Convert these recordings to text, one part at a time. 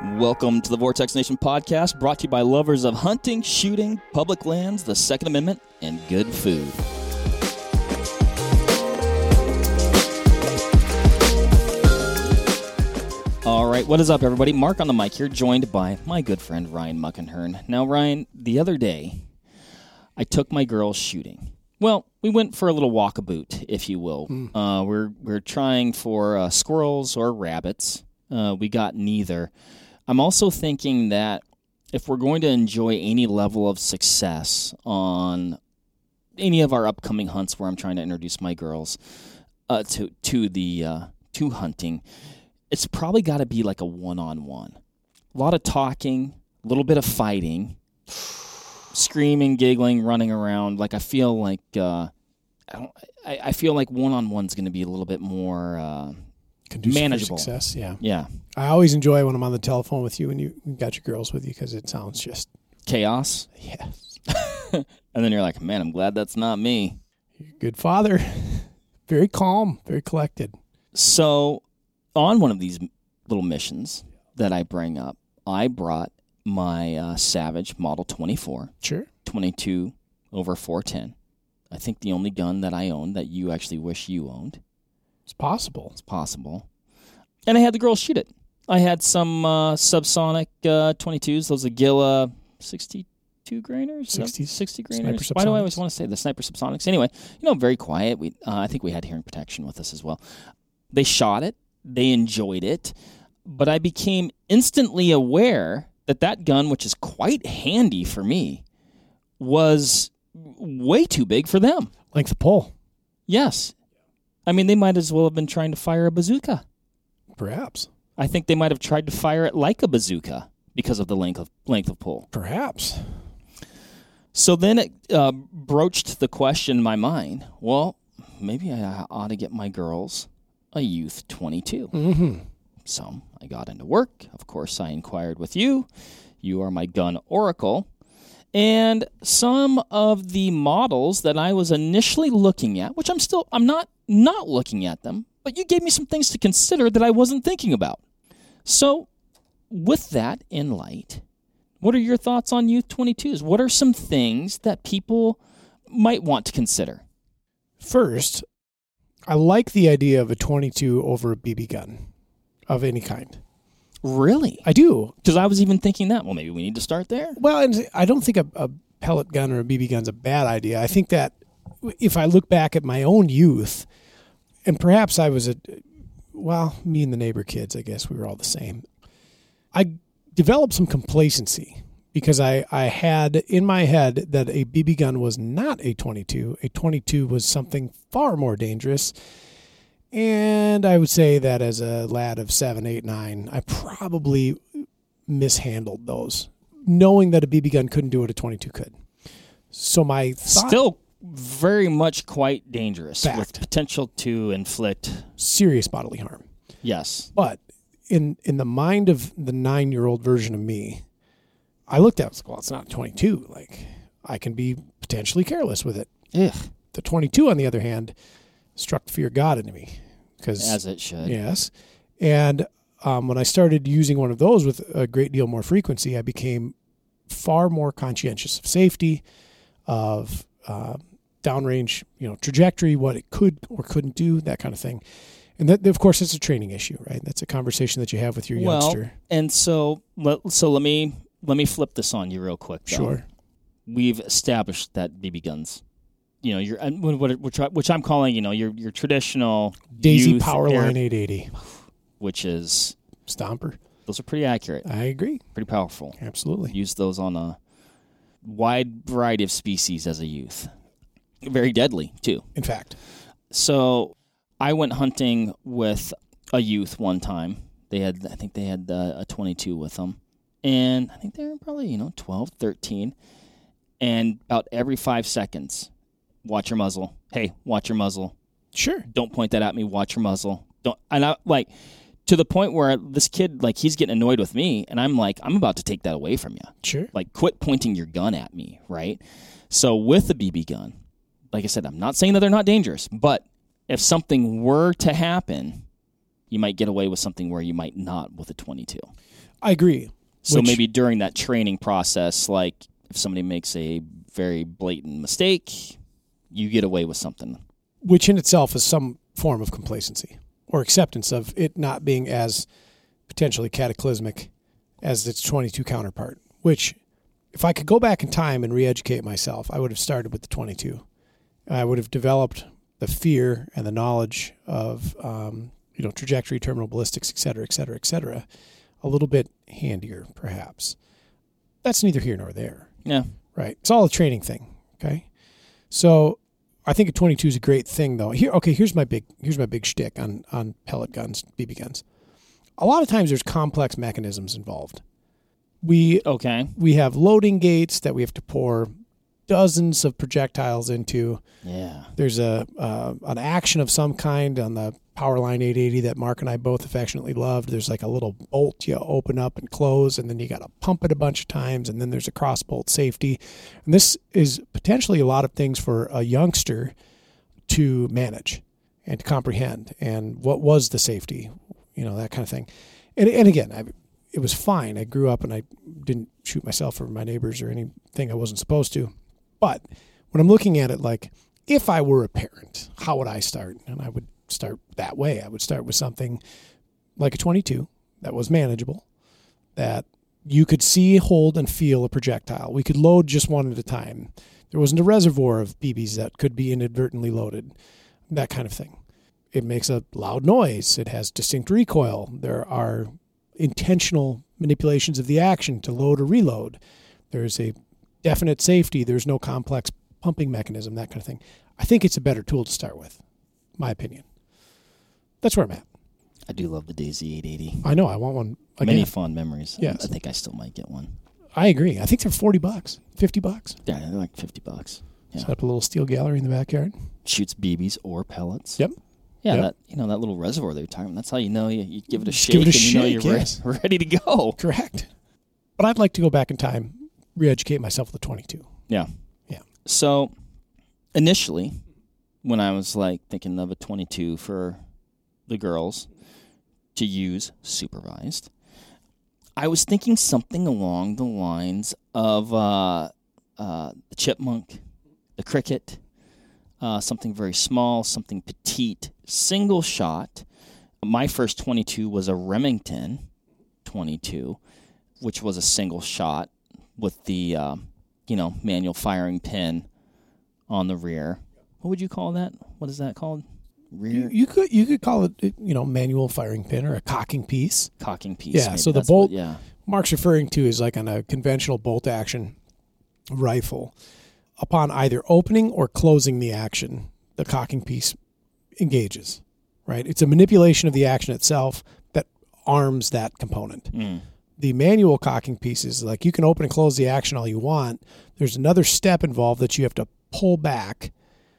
Welcome to the Vortex Nation podcast, brought to you by lovers of hunting, shooting, public lands, the Second Amendment, and good food. All right, what is up, everybody? Mark on the mic here, joined by my good friend Ryan Muckenhirn. Now, Ryan, the other day, I took my girls shooting. Well, we went for a little walkabout, if you will. Uh, we're we're trying for uh, squirrels or rabbits. Uh, we got neither. I'm also thinking that if we're going to enjoy any level of success on any of our upcoming hunts, where I'm trying to introduce my girls uh, to to the uh, to hunting, it's probably got to be like a one-on-one. A lot of talking, a little bit of fighting, screaming, giggling, running around. Like I feel like uh, I don't. I, I feel like one-on-one's going to be a little bit more. Conducive for Manageable. success. Yeah, yeah, I always enjoy when I'm on the telephone with you and you got your girls with you because it sounds just chaos. yes, And then you're like, man, I'm glad that's not me. You're a good father, very calm, very collected. So, on one of these little missions that I bring up, I brought my uh, Savage Model 24, Sure, 22 over 410. I think the only gun that I own that you actually wish you owned. It's possible. It's possible. And I had the girls shoot it. I had some uh, subsonic uh, 22s, those Aguila 62 grainers, 60 60 sniper grainers. Why do I always want to say the sniper subsonics? Anyway, you know, very quiet. We, uh, I think we had hearing protection with us as well. They shot it. They enjoyed it, but I became instantly aware that that gun, which is quite handy for me, was way too big for them. Length of pull, Yes. I mean, they might as well have been trying to fire a bazooka. perhaps, I think they might have tried to fire it like a bazooka because of the length of length of pull. perhaps. So then it uh, broached the question in my mind. Well, maybe I ought to get my girls a youth 22. Mm-hmm. So I got into work. Of course, I inquired with you. You are my gun oracle. And some of the models that I was initially looking at, which I'm still I'm not not looking at them, but you gave me some things to consider that I wasn't thinking about. So, with that in light, what are your thoughts on youth 22s? What are some things that people might want to consider? First, I like the idea of a 22 over a BB gun of any kind. Really? I do. Because I was even thinking that. Well, maybe we need to start there. Well, and I don't think a, a pellet gun or a BB gun's a bad idea. I think that if I look back at my own youth, and perhaps I was a, well, me and the neighbor kids, I guess we were all the same. I developed some complacency because I, I had in my head that a BB gun was not a 22. A 22 was something far more dangerous. And I would say that as a lad of seven, eight, nine, I probably mishandled those, knowing that a BB gun couldn't do what a 22 could. So my thought, Still very much quite dangerous with potential to inflict. serious bodily harm. Yes. But in in the mind of the nine year old version of me, I looked at it, I was like, well, it's not a 22. Like I can be potentially careless with it. Ugh, The 22, on the other hand, struck the fear of God into me because as it should. Yes. And um, when I started using one of those with a great deal more frequency, I became far more conscientious of safety, of uh, downrange, you know, trajectory, what it could or couldn't do, that kind of thing. And that, of course, it's a training issue, right? That's a conversation that you have with your Well, youngster. and so let, so let me let me flip this on you real quick. though. Sure. We've established that BB guns, you know, your which, I- which I'm calling, you know, your your traditional Daisy Powerline air- 880 which is Stomper. those are pretty accurate, I agree. pretty powerful. Absolutely. Use those on a wide variety of species as a youth. Very deadly too. In fact, So I went hunting with a youth one time. They had, I think they had uh, a 22 with them. And I think they were probably, you know, 12, 13. And about every five seconds, watch your muzzle. Hey, watch your muzzle. sure. Don't point that at me. Watch your muzzle. Don't, and I like to the point where this kid, like, he's getting annoyed with me. And I'm like, I'm about to take that away from you Sure. like quit pointing your gun at me, right? So with the BB gun, like I said, I'm not saying that they're not dangerous, but if something were to happen, you might get away with something where you might not with a 22. I agree. So Which- maybe during that training process, like if somebody makes a very blatant mistake, you get away with something. which in itself is some form of complacency or acceptance of it not being as potentially cataclysmic as its 22 counterpart. Which, if I could go back in time and re-educate myself, I would have started with the 22. I would have developed the fear and the knowledge of um, you know trajectory, terminal ballistics, et cetera, et cetera, et cetera, a little bit handier, perhaps. That's neither here nor there Yeah. right? It's all a training thing. Okay, so I think a 22 is a great thing, though. Here, okay, here's my big here's my big shtick on on pellet guns, BB guns. A lot of times there's complex mechanisms involved. We Okay. we have loading gates that we have to pour dozens of projectiles into. Yeah. There's a uh, an action of some kind on the Powerline 880 that Mark and I both affectionately loved. There's like a little bolt you open up and close, and then you got to pump it a bunch of times, and then there's a cross bolt safety. And this is potentially a lot of things for a youngster to manage and to comprehend. And what was the safety, you know, that kind of thing. And and again, I, it was fine. I grew up and I didn't shoot myself or my neighbors or anything I wasn't supposed to. But when I'm looking at it, like if I were a parent, how would I start? And I would start that way. I would start with something like a 22 that was manageable, that you could see, hold, and feel a projectile. We could load just one at a time. There wasn't a reservoir of BBs that could be inadvertently loaded, that kind of thing. It makes a loud noise. It has distinct recoil. There are intentional manipulations of the action to load or reload. There's a definite safety. There's no complex pumping mechanism, that kind of thing. I think it's a better tool to start with, my opinion. That's where I'm at. I do love the Daisy 880. I know I want one again. Many fond memories. Yes. I think I still might get one. I agree. I think they're 40 bucks, 50 bucks. Yeah, they're like 50 bucks. Yeah. Set up a little steel gallery in the backyard. Shoots BBs or pellets. Yep. Yeah, Yep. that you know that little reservoir they were talking. about, That's how you know you, you give it a Just shake give it a and you know you're re- ready to go. Correct. But I'd like to go back in time, re-educate myself with the 22. Yeah. Yeah. So, initially, when I was like thinking of a 22 for the girls to use supervised, I was thinking something along the lines of uh, uh, the chipmunk, the cricket, uh, something very small, something petite, single shot. My first 22 was a Remington 22, which was a single shot with the uh, you know manual firing pin on the rear. What would you call that? What is that called? You, Rear you could you could call it you know manual firing pin or a cocking piece. cocking piece. Yeah, so the that's what- bolt- yeah, Mark's referring to is like on a conventional bolt action rifle. Upon either opening or closing the action, the cocking piece engages. Right? It's a manipulation of the action itself that arms that component. Mm. The manual cocking pieces, like you can open and close the action all you want. There's another step involved that you have to pull back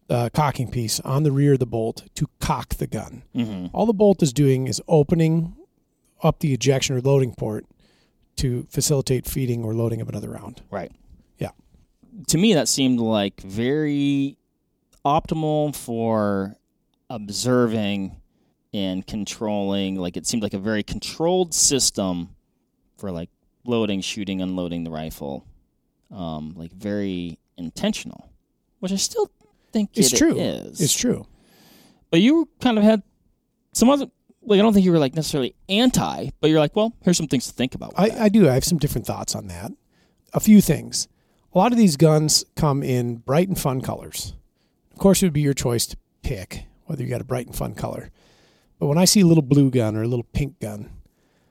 the cocking piece on the rear of the bolt to cock the gun. hmm All the bolt is doing is opening up the ejection or loading port to facilitate feeding or loading of another round. Right. Yeah. To me, that seemed like very optimal for observing and controlling. Like it seemed like a very controlled system for like loading, shooting, unloading the rifle. Um, like very intentional, which I still think It's it true. is. It's true. But you kind of had some other. Like I don't think you were like necessarily anti, but you're like, well, here's some things to think about. I. I do. I have some different thoughts on that. A few things. A lot of these guns come in bright and fun colors. Of course, it would be your choice to pick whether you got a bright and fun color. But when I see a little blue gun or a little pink gun,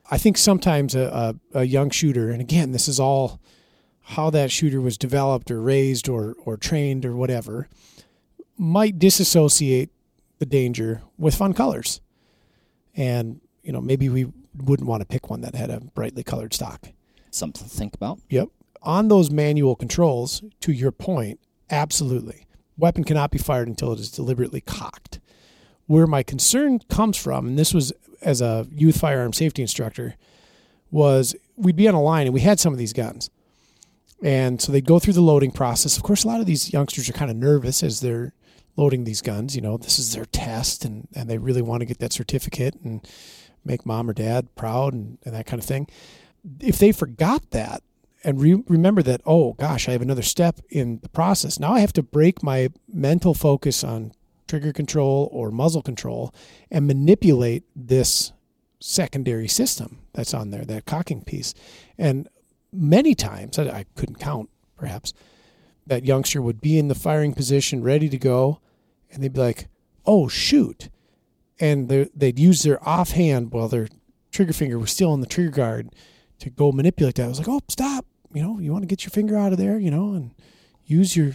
I think sometimes a, a, a young shooter, and again, this is all how that shooter was developed or raised or, or trained or whatever, might disassociate the danger with fun colors. And, you know, maybe we wouldn't want to pick one that had a brightly colored stock. Something to think about. Yep. On those manual controls, to your point, absolutely. Weapon cannot be fired until it is deliberately cocked. Where my concern comes from, and this was as a youth firearm safety instructor, was we'd be on a line and we had some of these guns. And so they'd go through the loading process. Of course, a lot of these youngsters are kind of nervous as they're loading these guns. You know, this is their test and, and they really want to get that certificate and make mom or dad proud and, and that kind of thing. if they forgot that and re- remember that, oh gosh, I have another step in the process. Now I have to break my mental focus on trigger control or muzzle control and manipulate this secondary system that's on there, that cocking piece. And many times, I, I couldn't count perhaps, that youngster would be in the firing position ready to go and they'd be like, oh, shoot. And they'd use their offhand while their trigger finger was still on the trigger guard to go manipulate that. I was like, oh, stop. You know, you want to get your finger out of there, you know, and use your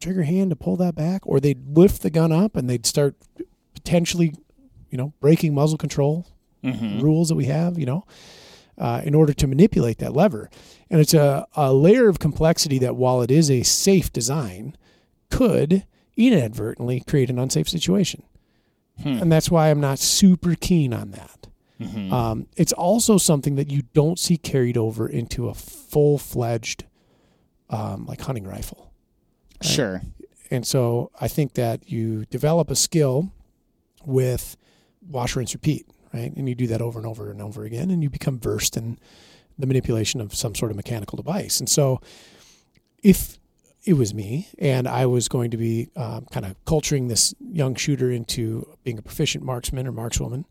trigger hand to pull that back. Or they'd lift the gun up and they'd start potentially, you know, breaking muzzle control mm-hmm. rules that we have, you know, uh, in order to manipulate that lever. And it's a, a layer of complexity that, while it is a safe design, could inadvertently create an unsafe situation. Hmm. And that's why I'm not super keen on that. Mm-hmm. Um, it's also something that you don't see carried over into a full fledged, um, like hunting rifle. Right? Sure. And so I think that you develop a skill with wash, rinse, repeat, right? And you do that over and over and over again, and you become versed in the manipulation of some sort of mechanical device. And so if it was me, and I was going to be um, kind of culturing this young shooter into being a proficient marksman or markswoman,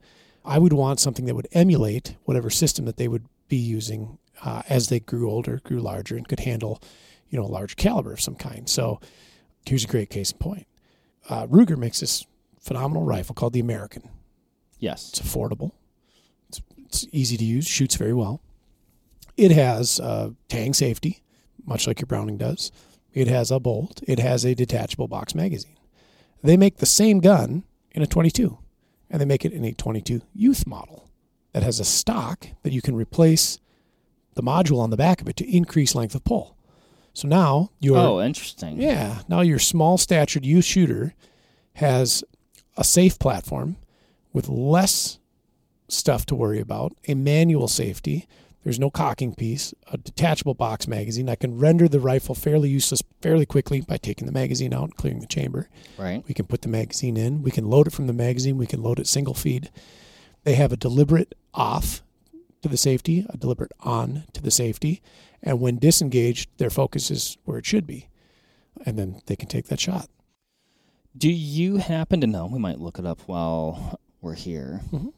I would want something that would emulate whatever system that they would be using uh, as they grew older, grew larger, and could handle, you know, a large caliber of some kind. So here's a great case in point. Uh, Ruger makes this phenomenal rifle called the American. Yes, it's affordable. It's, it's easy to use. Shoots very well. It has uh, tang safety, much like your Browning does. It has a bolt. It has a detachable box magazine. They make the same gun in a 22, and they make it in a 22 youth model that has a stock that you can replace the module on the back of it to increase length of pull. So now your oh, interesting. Yeah, now your small statured youth shooter has a safe platform with less stuff to worry about, a manual safety there's no cocking piece, a detachable box magazine. I can render the rifle fairly useless fairly quickly by taking the magazine out and clearing the chamber. Right. We can put the magazine in. We can load it from the magazine. We can load it single feed. They have a deliberate off to the safety, a deliberate on to the safety. And when disengaged, their focus is where it should be. And then they can take that shot. Do you happen to know? We might look it up while we're here. Mm-hmm.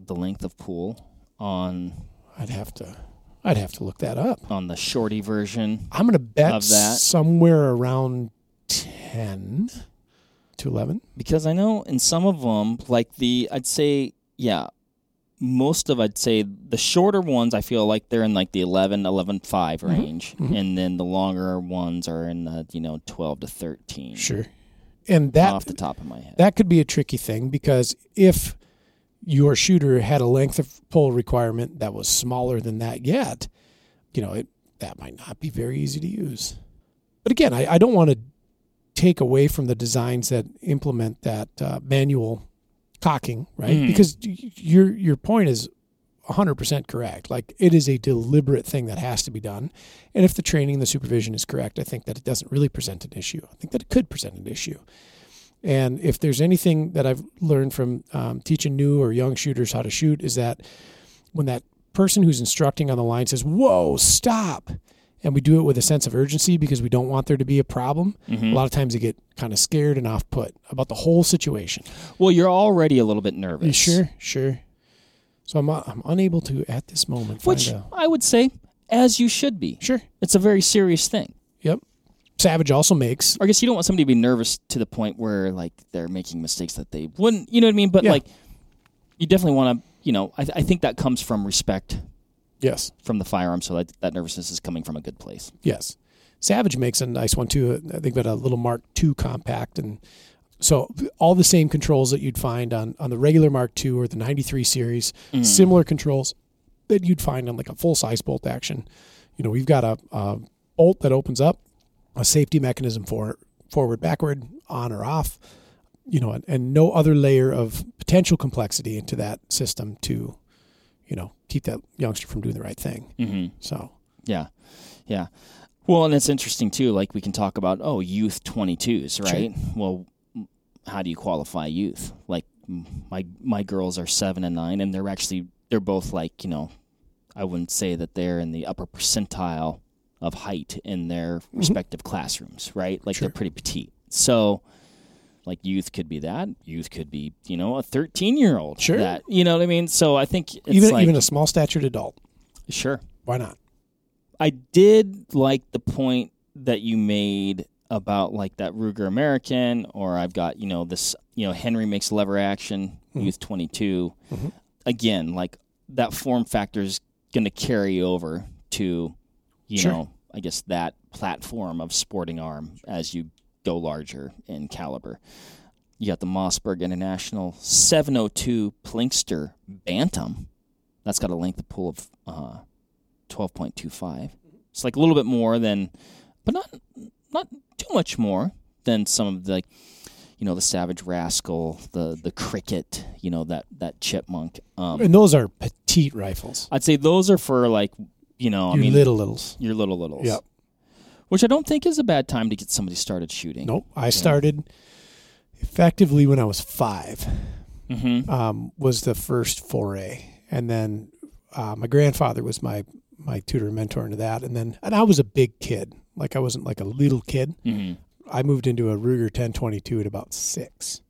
The length of pull on I'd have to. I'd have to look that up. on the shorty version. I'm going to bet Of that. somewhere around 10 to 11. because I know in some of them, like the, I'd say, yeah, most of, I'd say the shorter ones, I feel like they're in like the 11, 11, 5 Mm-hmm. range. And then the longer ones are in the, you know, 12 to 13. Sure. And that Off the top of my head. that could be a tricky thing because if your shooter had a length of pull requirement that was smaller than that yet, you know, it that might not be very easy to use. But again, I, I don't want to take away from the designs that implement that uh, manual cocking, right? Mm. Because your your point is 100% correct. Like it is a deliberate thing that has to be done. And if the training and the supervision is correct, I think that it doesn't really present an issue. I think that it could present an issue. And if there's anything that I've learned from um, teaching new or young shooters how to shoot, is that when that person who's instructing on the line says, Whoa, stop. And we do it with a sense of urgency because we don't want there to be a problem. Mm-hmm. A lot of times they get kind of scared and off put about the whole situation. Well, you're already a little bit nervous. Sure, sure. So I'm, uh, I'm unable to, at this moment, which I would say, as you should be. Sure. It's a very serious thing. Yep. Savage also makes. Or I guess you don't want somebody to be nervous to the point where like they're making mistakes that they wouldn't. You know what I mean? But yeah. like, you definitely want to. You know, I, th- I think that comes from respect. Yes. From the firearm, so that that nervousness is coming from a good place. Yes. Savage makes a nice one too. I think about a little Mark II compact, and so all the same controls that you'd find on on the regular Mark II or the '93 series, mm. similar controls that you'd find on like a full size bolt action. You know, we've got a, a bolt that opens up a safety mechanism for forward, backward, on or off, you know, and, and no other layer of potential complexity into that system to, you know, keep that youngster from doing the right thing. Mm-hmm. So, yeah, yeah. Well, and it's interesting too. Like we can talk about oh, youth twenty twos, right? Sure. Well, how do you qualify youth? Like my my girls are seven and nine, and they're actually they're both like you know I wouldn't say that they're in the upper percentile of height in their respective classrooms, right? Like Sure. they're pretty petite. So, like youth could be that. Youth could be, you know, a 13 year old. Sure. That, you know what I mean? So I think it's even like, even a small statured adult. sure. Why not? I did like the point that you made about like that Ruger American, or I've got you know this you know Henry makes lever action Mhm. Youth 22. Mhm. Again, like that form factor is going to carry over to you Sure. know I guess that platform of sporting arm as you go larger in caliber. You got the Mossberg International 702 Plinkster Bantam. That's got a length of pull of uh, 12.25. It's like a little bit more than, but not not too much more than some of the, like, you know, the Savage Rascal, the the Cricket, you know, that that chipmunk. Um, And those are petite rifles. I'd say those are for like, you know, I Your mean, little littles. your little littles. Yep. Which I don't think is a bad time to get somebody started shooting. Nope. I started effectively when I was five. Mm-hmm. Um, was the first foray, and then uh, my grandfather was my my tutor and mentor into that, and then and I was a big kid. Like I wasn't like a little kid. Mm-hmm. I moved into a Ruger 1022 at about six,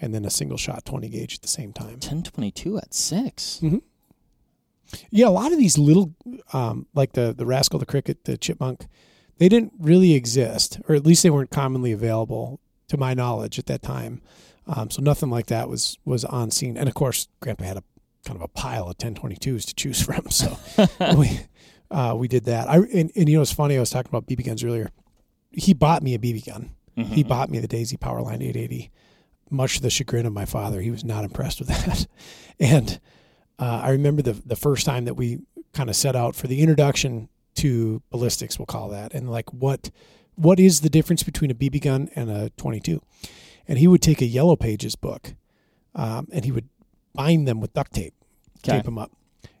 and then a single shot 20 gauge at the same time. 1022 at six. Yeah, a lot of these little, um, like the the rascal, the cricket, the chipmunk, they didn't really exist, or at least they weren't commonly available to my knowledge at that time. Um, so nothing like that was was on scene. And of course, Grandpa had a kind of a pile of 1022s to choose from, so we uh, we did that. I and, and you know it's funny. I was talking about BB guns earlier. He bought me a BB gun. Mhm. He bought me the Daisy Powerline 880, much to the chagrin of my father. He was not impressed with that. and uh, I remember the the first time that we kind of set out for the introduction to ballistics, we'll call that, and like what what is the difference between a BB gun and a 22? And he would take a Yellow Pages book, um, and he would bind them with duct tape, Okay. tape them up,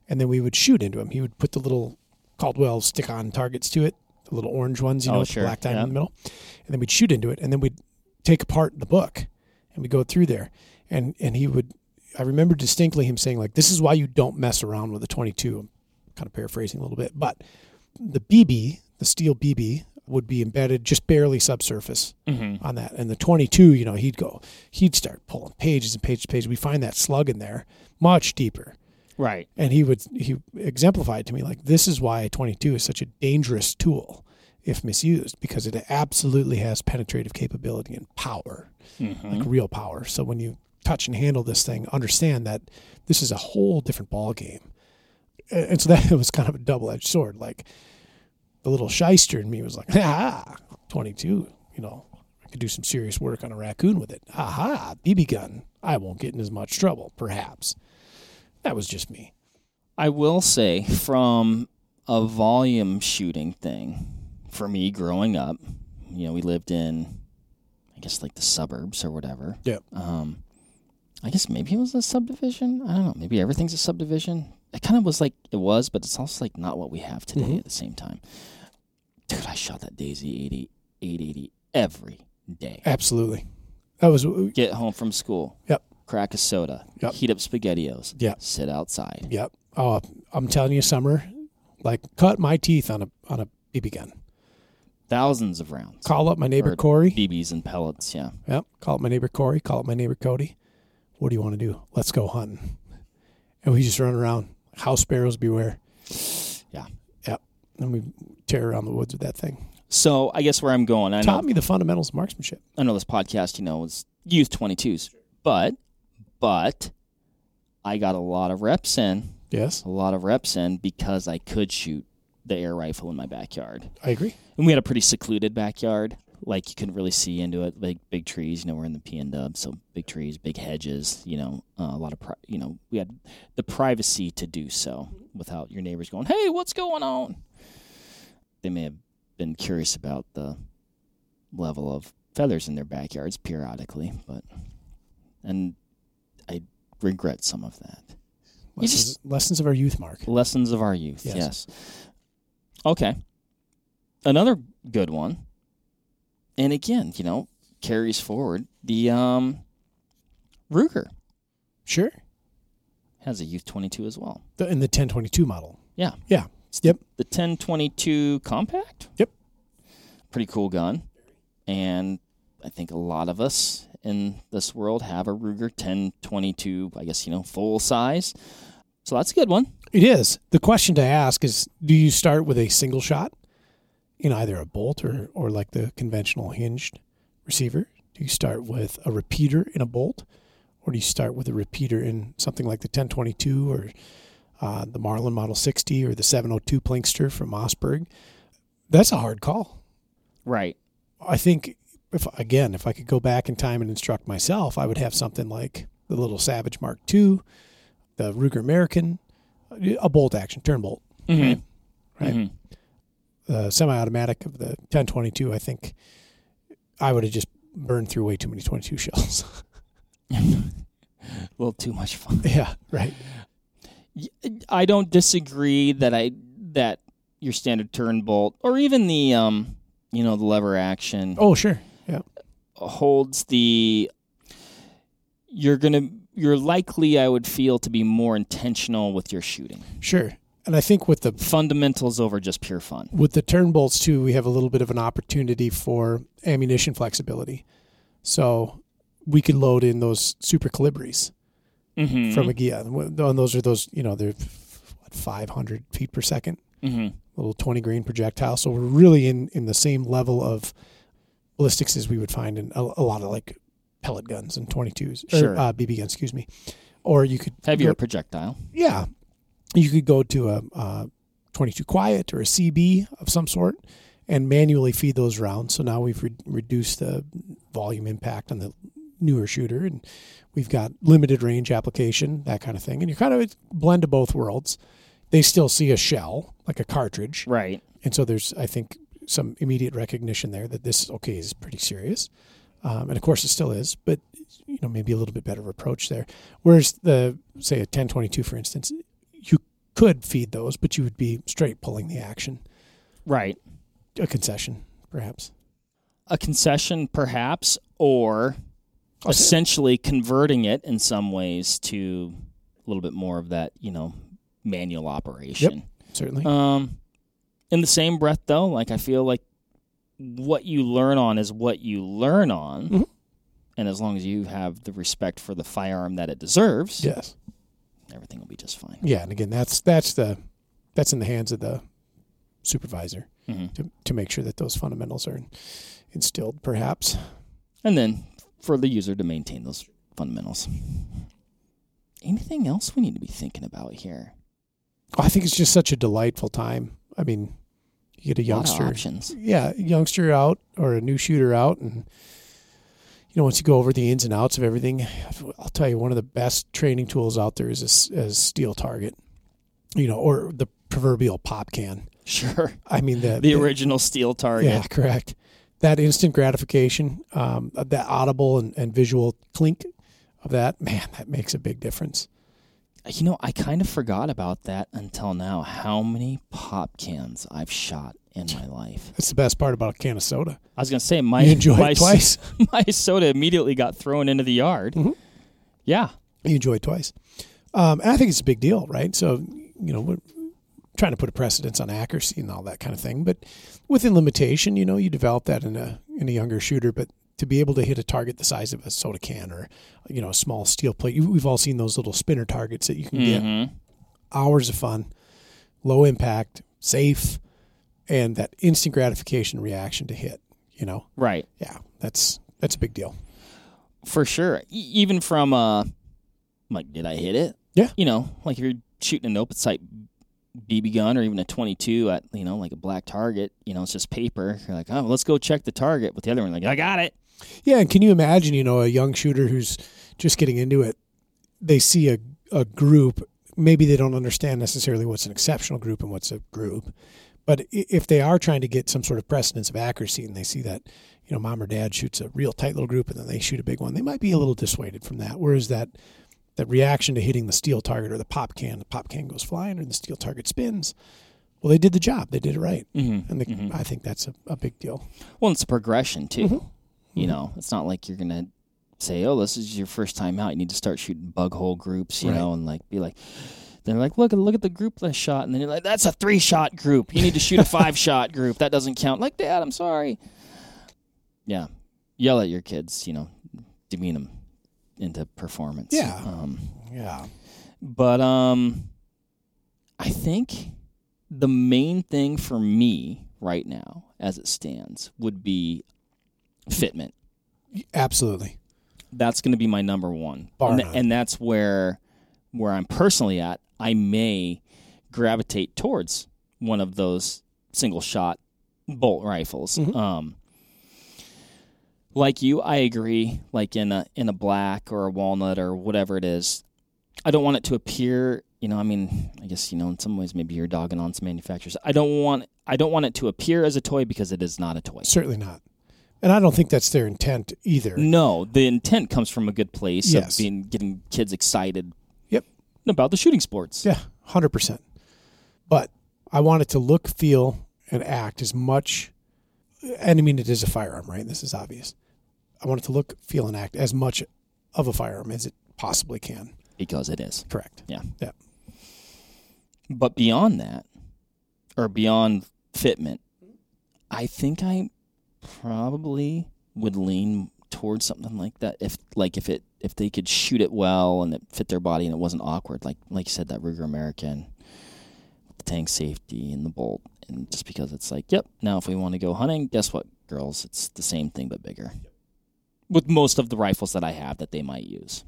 and then we would shoot into them. He would put the little Caldwell stick-on targets to it, the little orange ones, you Oh, know, with sure. black diamond Yeah. in the middle, and then we'd shoot into it, and then we'd take apart the book, and we'd go through there, and and he would. I remember distinctly him saying like, "This is why you don't mess around with a 22." I'm kind of paraphrasing a little bit, but the BB, the steel BB, would be embedded just barely subsurface Mm-hmm. on that. And the 22, you know, he'd go, he'd start pulling pages and pages and pages. We find that slug in there much deeper. Right. And he would, he exemplified to me like, this is why a 22 is such a dangerous tool if misused because it absolutely has penetrative capability and power, Mm-hmm. like real power. So when you touch and handle this thing, understand that this is a whole different ball game. And so that was kind of a double edged sword. Like the little shyster in me was like, ah, 22, you know, I could do some serious work on a raccoon with it. Aha, BB gun. I won't get in as much trouble, perhaps. That was just me. I will say, from a volume shooting thing, for me growing up, you know, we lived in, I guess, like the suburbs or whatever. Yeah. Um, I guess maybe it was a subdivision. I don't know. Maybe everything's a subdivision. It kind of was like it was, but it's also like not what we have today Mhm. at the same time. Dude, I shot that Daisy 80, 880 every day. Absolutely. That was, Get home from school. Yep. Crack a soda. Yep. Heat up SpaghettiOs. Yep. Sit outside. yep. Oh, I'm telling you, Summer, like cut my teeth on a on a BB gun. Thousands of rounds. Call up my neighbor Or Corey. BBs and pellets, yeah. Yep. Call up my neighbor Corey. Call up my neighbor Cody. What do you want to do? Let's go hunting. And we just run around. House sparrows beware. Yeah. Yep. And we tear around the woods with that thing. So I guess where I'm going, I know, Taught me the fundamentals of marksmanship. I know this podcast, you know, is youth 22s, but, but I got a lot of reps in, Yes, a lot of reps in because I could shoot the air rifle in my backyard. I agree. And we had a pretty secluded backyard. Like you couldn't really see into it. Like big trees, you know, we're in the P and Dub, so big trees, big hedges. You know, uh, a lot of, pri- you know, we had the privacy to do so without your neighbors going, "Hey, what's going on?" They may have been curious about the level of feathers in their backyards periodically, but and I regret some of that. Lessons, just- lessons of our youth, Mark. Lessons of our youth. Yes. Yes. Okay. Another good one. And again, you know, carries forward the um Ruger Sure. has a Youth 22 as well. The, in the 1022 model. Yeah. Yeah. Yep. The 1022 compact. Yep. Pretty cool gun. And I think a lot of us in this world have a Ruger 1022, I guess, you know, full size. So that's a good one. It is. The question to ask is do you start with a single shot in either a bolt or, or like the conventional hinged receiver? Do you start with a repeater in a bolt? Or do you start with a repeater in something like the 1022 or uh, the Marlin Model 60 or the 702 Plinkster from Mossberg? That's a hard call. Right. I think, if again, if I could go back in time and instruct myself, I would have something like the little Savage Mark II, the Ruger American, a bolt action, turn bolt. Mm-hmm. Right. Mhm. The semi automatic of the 1022, I think I would have just burned through way too many 22 shells. A little too much fun. yeah, right. I don't disagree that I that your standard turn bolt or even the um you know the lever action Oh, sure. Yeah. holds the you're gonna you're likely I would feel to be more intentional with your shooting. Sure. And I think with the Fundamentals over just pure fun. with the turn bolts too, we have a little bit of an opportunity for ammunition flexibility. So we could load in those Super Colibris Mm-hmm. from Aguila. And those are those, you know, they're what, 500 feet per second, mm-hmm. little 20 grain projectile. So we're really in, in the same level of ballistics as we would find in a, a lot of like pellet guns and 22s, or Sure. uh, BB guns, excuse me. Or you could heavier go- projectile. yeah, you could go to a, a 22 quiet or a CB of some sort and manually feed those rounds. So now we've re- reduced the volume impact on the newer shooter and we've got limited range application, that kind of thing. And you kind of blend of both worlds. They still see a shell, like a cartridge. Right. And so there's, I think, some immediate recognition there that this, okay, is pretty serious. Um, and of course it still is, but you know, maybe a little bit better approach there. Whereas the, say, a 1022, for instance, could feed those, but you would be straight pulling the action. Right. A concession, perhaps. A concession perhaps or I'll essentially converting it in some ways to a little bit more of that, you know, manual operation. Certainly. Um, in the same breath, though, like I feel like what you learn on is what you learn on, Mhm. and as long as you have the respect for the firearm that it deserves, yes. Everything will be just fine. Yeah, and again, that's that's the that's in the hands of the supervisor hmm to to make sure that those fundamentals are instilled, perhaps. And then for the user to maintain those fundamentals. Anything else we need to be thinking about here? I think it's just such a delightful time. I mean, you get a A lot of youngster, options. yeah, a youngster out or a new shooter out, and you know once you go over the ins and outs of everything, I'll tell you one of the best training tools out there is a steel target, you know, or the proverbial pop can. Sure. I mean the The original steel target. Yeah, correct. That instant gratification, um, that audible and, and visual clink of that, man, that makes a big difference. You know, I kind of forgot about that until now. How many pop cans I've shot in my life. That's the best part about a can of soda. I was gonna say my you enjoy my, it twice. my soda immediately got thrown into the yard. Mhm. Yeah. you enjoy it twice. Um, and I think it's a big deal, right? So, you know, we're trying to put a precedence on accuracy and all that kind of thing, but within limitation, you know, you develop that in a in a younger shooter, but to be able to hit a target the size of a soda can or you know a small steel plate, we've all seen those little spinner targets that you can get. Mhm. Hours of fun, low impact, safe, and that instant gratification reaction to hit. You know, Right. yeah, that's that's a big deal. For sure. E- even from uh like did I hit it? Yeah. You know, like if you're shooting an open sight BB gun or even a 22 at, you know, like a black target, you know, it's just paper. You're like, "Oh, let's go check the target." With the other one like, "I got it." Yeah, and can you imagine, you know, a young shooter who's just getting into it, they see a, a group, maybe they don't understand necessarily what's an exceptional group and what's a group. But if they are trying to get some sort of precedence of accuracy and they see that, you know, mom or dad shoots a real tight little group and then they shoot a big one, they might be a little dissuaded from that. Whereas that that reaction to hitting the steel target or the pop can, the pop can goes flying or the steel target spins. Well, they did the job. They did it right. Mhm. And the, Mhm. I think that's a, a big deal. Well, it's a progression too. Mhm. You know, it's not like you're gonna say, "Oh, this is your first time out. You need to start shooting bug hole groups," you Right. know, and like be like, They're like, look, look at the group that shot, and then you're like, that's a three shot group. You need to shoot a five shot group. That doesn't count. Like, Dad, I'm sorry. Yeah, yell at your kids. You know, demean them into performance. Yeah. Um, Yeah. but um, I think the main thing for me right now, as it stands, would be fitment. Absolutely. That's going to be my number one, Bar and, and that's where where I'm personally at. I may gravitate towards one of those single shot bolt rifles. Mhm. Um, like you, I agree. Like in a in a black or a walnut or whatever it is, I don't want it to appear. You know, I mean, I guess you know in some ways maybe you're dogging on some manufacturers. I don't want I don't want it to appear as a toy because it is not a toy. Certainly not. And I don't think that's their intent either. No, the intent comes from a good place Yes. of being getting kids excited. Yep. About the shooting sports. Yeah, hundred percent. But I want it to look, feel, and act as much. And I mean, it is a firearm, right? This is obvious. I want it to look, feel, and act as much of a firearm as it possibly can. Because it is. Correct. Yeah. Yeah. But beyond that, or beyond fitment, I think I probably would lean towards something like that. If like if it if they could shoot it well and it fit their body and it wasn't awkward, like like you said, that Ruger American, the tang safety and the bolt, and just because it's like, yep. Now if we want to go hunting, guess what, girls? It's the same thing but bigger. With most of the rifles that I have that they might use.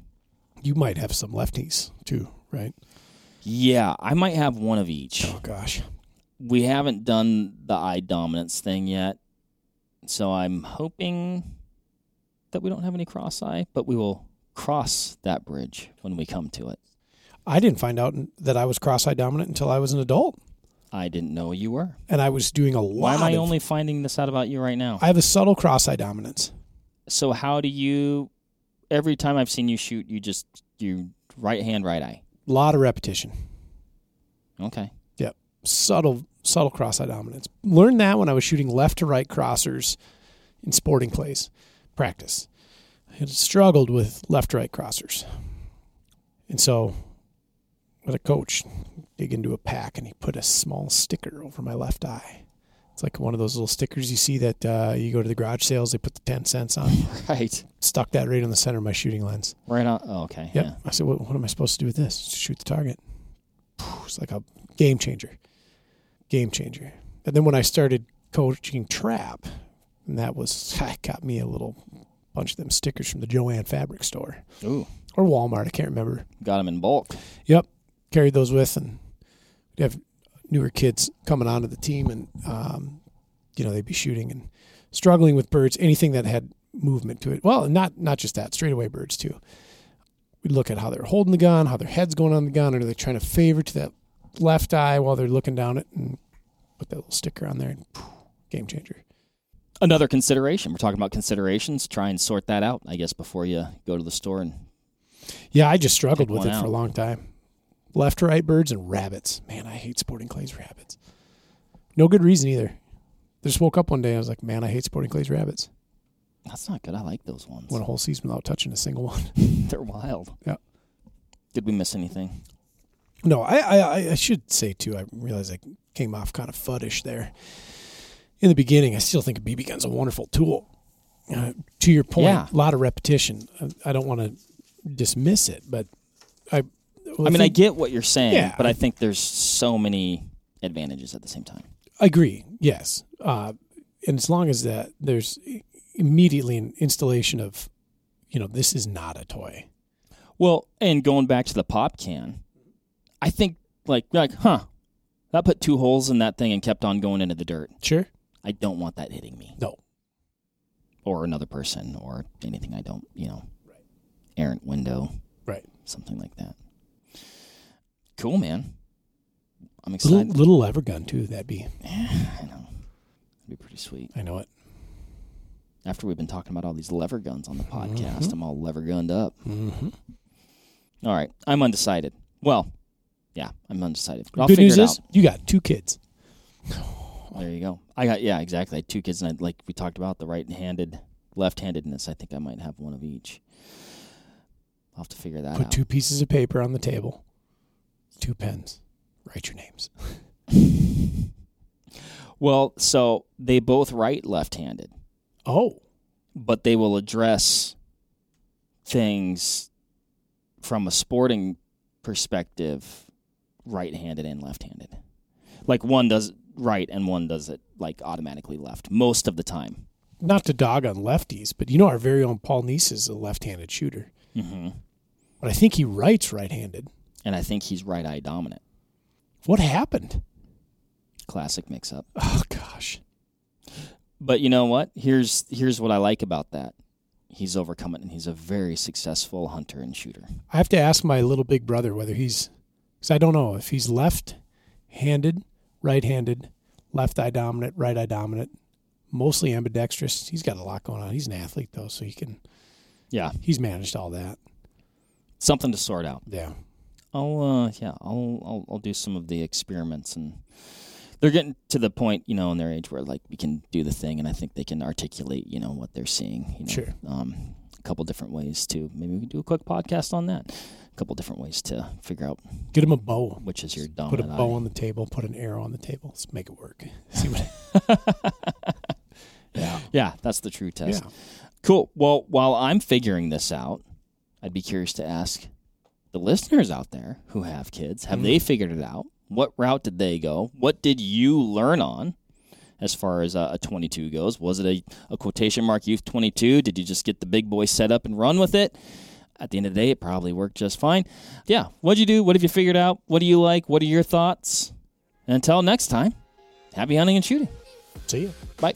You might have some lefties too, right? Yeah, I might have one of each. Oh gosh. we haven't done the eye dominance thing yet. So I'm hoping that we don't have any cross eye, but we will cross that bridge when we come to it. I didn't find out that I was cross-eye dominant until I was an adult, I didn't know you were. and I was doing a lot. Why am I of- only finding this out about you right now? I have a subtle cross-eye dominance. so how do you every time I've seen you shoot, you just you right hand, right eye. A lot of repetition. Okay. Yep. Subtle subtle cross eye dominance. Learned that when I was shooting left to right crossers in sporting clays practice. I had struggled with left to right crossers. And so with a coach dig into a pack and he put a small sticker over my left eye. It's like one of those little stickers you see that uh, you go to the garage sales, they put the 10 cents on. Right. Stuck that right in the center of my shooting lens. Right on. Oh, okay. Yep. Yeah. I said, what, what am I supposed to do with this? Shoot the target. It's like a game changer. Game changer. And then when I started coaching trap, and that was, I got me a little bunch of them stickers from the Jo-Ann fabric store Ooh. or Walmart. I can't remember. Got them in bulk. Yep. Carried those with, and we'd have newer kids coming onto the team, and, um, you know, they'd be shooting and struggling with birds, anything that had movement to it. Well, not not just that, straightaway birds too. We'd look at how they're holding the gun, how their head's going on the gun, or are they trying to favor to that left eye while they're looking down it, and put that little sticker on there. And, game changer. Another consideration. We're talking about considerations. Try and sort that out, I guess, before you go to the store and Yeah, I just struggled with it for a long time. Left to right birds and rabbits. Man, I hate sporting clays rabbits. No good reason either. I Just woke up one day. and I was like, man, I hate sporting clays rabbits. that's not good. I like those ones. Went a whole season without touching a single one. They're wild. Yeah. Did we miss anything? No, I, I, I- I should say too. I realize I came off kind of fuddish there. In the beginning, I still think a BB gun's a wonderful tool. Uh, to your point, Yeah. a lot of repetition. I, I don't want to dismiss it, but I. I mean, I get what you're saying, Yeah. but I think there's so many advantages at the same time. I agree. Yes, uh, and as long as that there's immediately an installation of, you know, this is not a toy. Well, and going back to the pop can, I think like like, huh, that put two holes in that thing and kept on going into the dirt. Sure. I don't want that hitting me. No. Or another person or anything I don't, you know, Right. errant window. Right. Something like that. Cool, man. I'm excited. little lever gun too. That'd be. I know. That'd be pretty sweet. I know it. After we've been talking about all these lever guns on the podcast, Mhm. I'm all lever gunned up. Mm-hmm. All right. I'm undecided. Well, yeah, I'm undecided. But I'll Good figure news it is you got two kids. There you go. I got yeah, exactly. I had two kids and I like we talked about the right handed left handedness. I think I might have one of each. I'll have to figure that out. Put out. two pieces of paper on the table. Two pens. Write your names. Well, so they both write left-handed, Oh, but they will address things from a sporting perspective right-handed and left-handed. Like one does right and one does it like automatically left most of the time. not to dog on lefties, but you know our very own Paul Neese is a left-handed shooter, hmm but I think he writes right-handed. And I think he's right-eye dominant. What happened? Classic mix-up. Oh gosh. But you know what? Here's here's what I like about that. He's overcome it, and he's a very successful hunter and shooter. I have to ask my little big brother whether he's, because I don't know if he's left-handed, right-handed, left eye dominant, right eye dominant, mostly ambidextrous. He's got a lot going on. He's an athlete though, so he can. Yeah, He's managed all that. something to sort out. Yeah. I'll uh, yeah, I'll, I'll I'll do some of the experiments, and they're getting to the point, you know, in their age where like we can do the thing, and I think they can articulate, you know, what they're seeing. You know, Sure. Um, a couple different ways to maybe we can do a quick podcast on that. Couple different ways to figure out Get him a bow. which is your dumb. Put a bow eye. on the table. Put an arrow on the table. Let's make it work. See what? yeah. Yeah, that's the true test. Yeah. Cool. Well, while I'm figuring this out, I'd be curious to ask the listeners out there who have kids, have Mhm. they figured it out? What route did they go? What did you learn on as far as uh, a 22 goes? Was it a, a quotation mark youth 22? Did you just get the big boy set up and run with it? At the end of the day, it probably worked just fine. Yeah. What'd you do? What have you figured out? What do you like? What are your thoughts? And until next time, happy hunting and shooting. See you. Bye.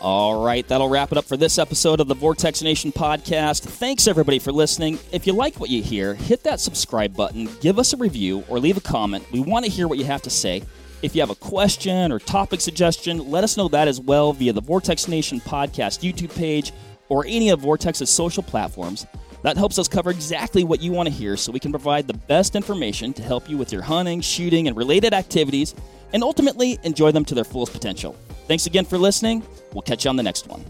All right, that'll wrap it up for this episode of the Vortex Nation podcast. Thanks everybody for listening. If you like what you hear, hit that subscribe button, give us a review, or leave a comment. We want to hear what you have to say. If you have a question or topic suggestion, let us know that as well via the Vortex Nation podcast YouTube page or any of Vortex's social platforms. That helps us cover exactly what you want to hear so we can provide the best information to help you with your hunting, shooting, and related activities and ultimately enjoy them to their fullest potential. Thanks again for listening. We'll catch you on the next one.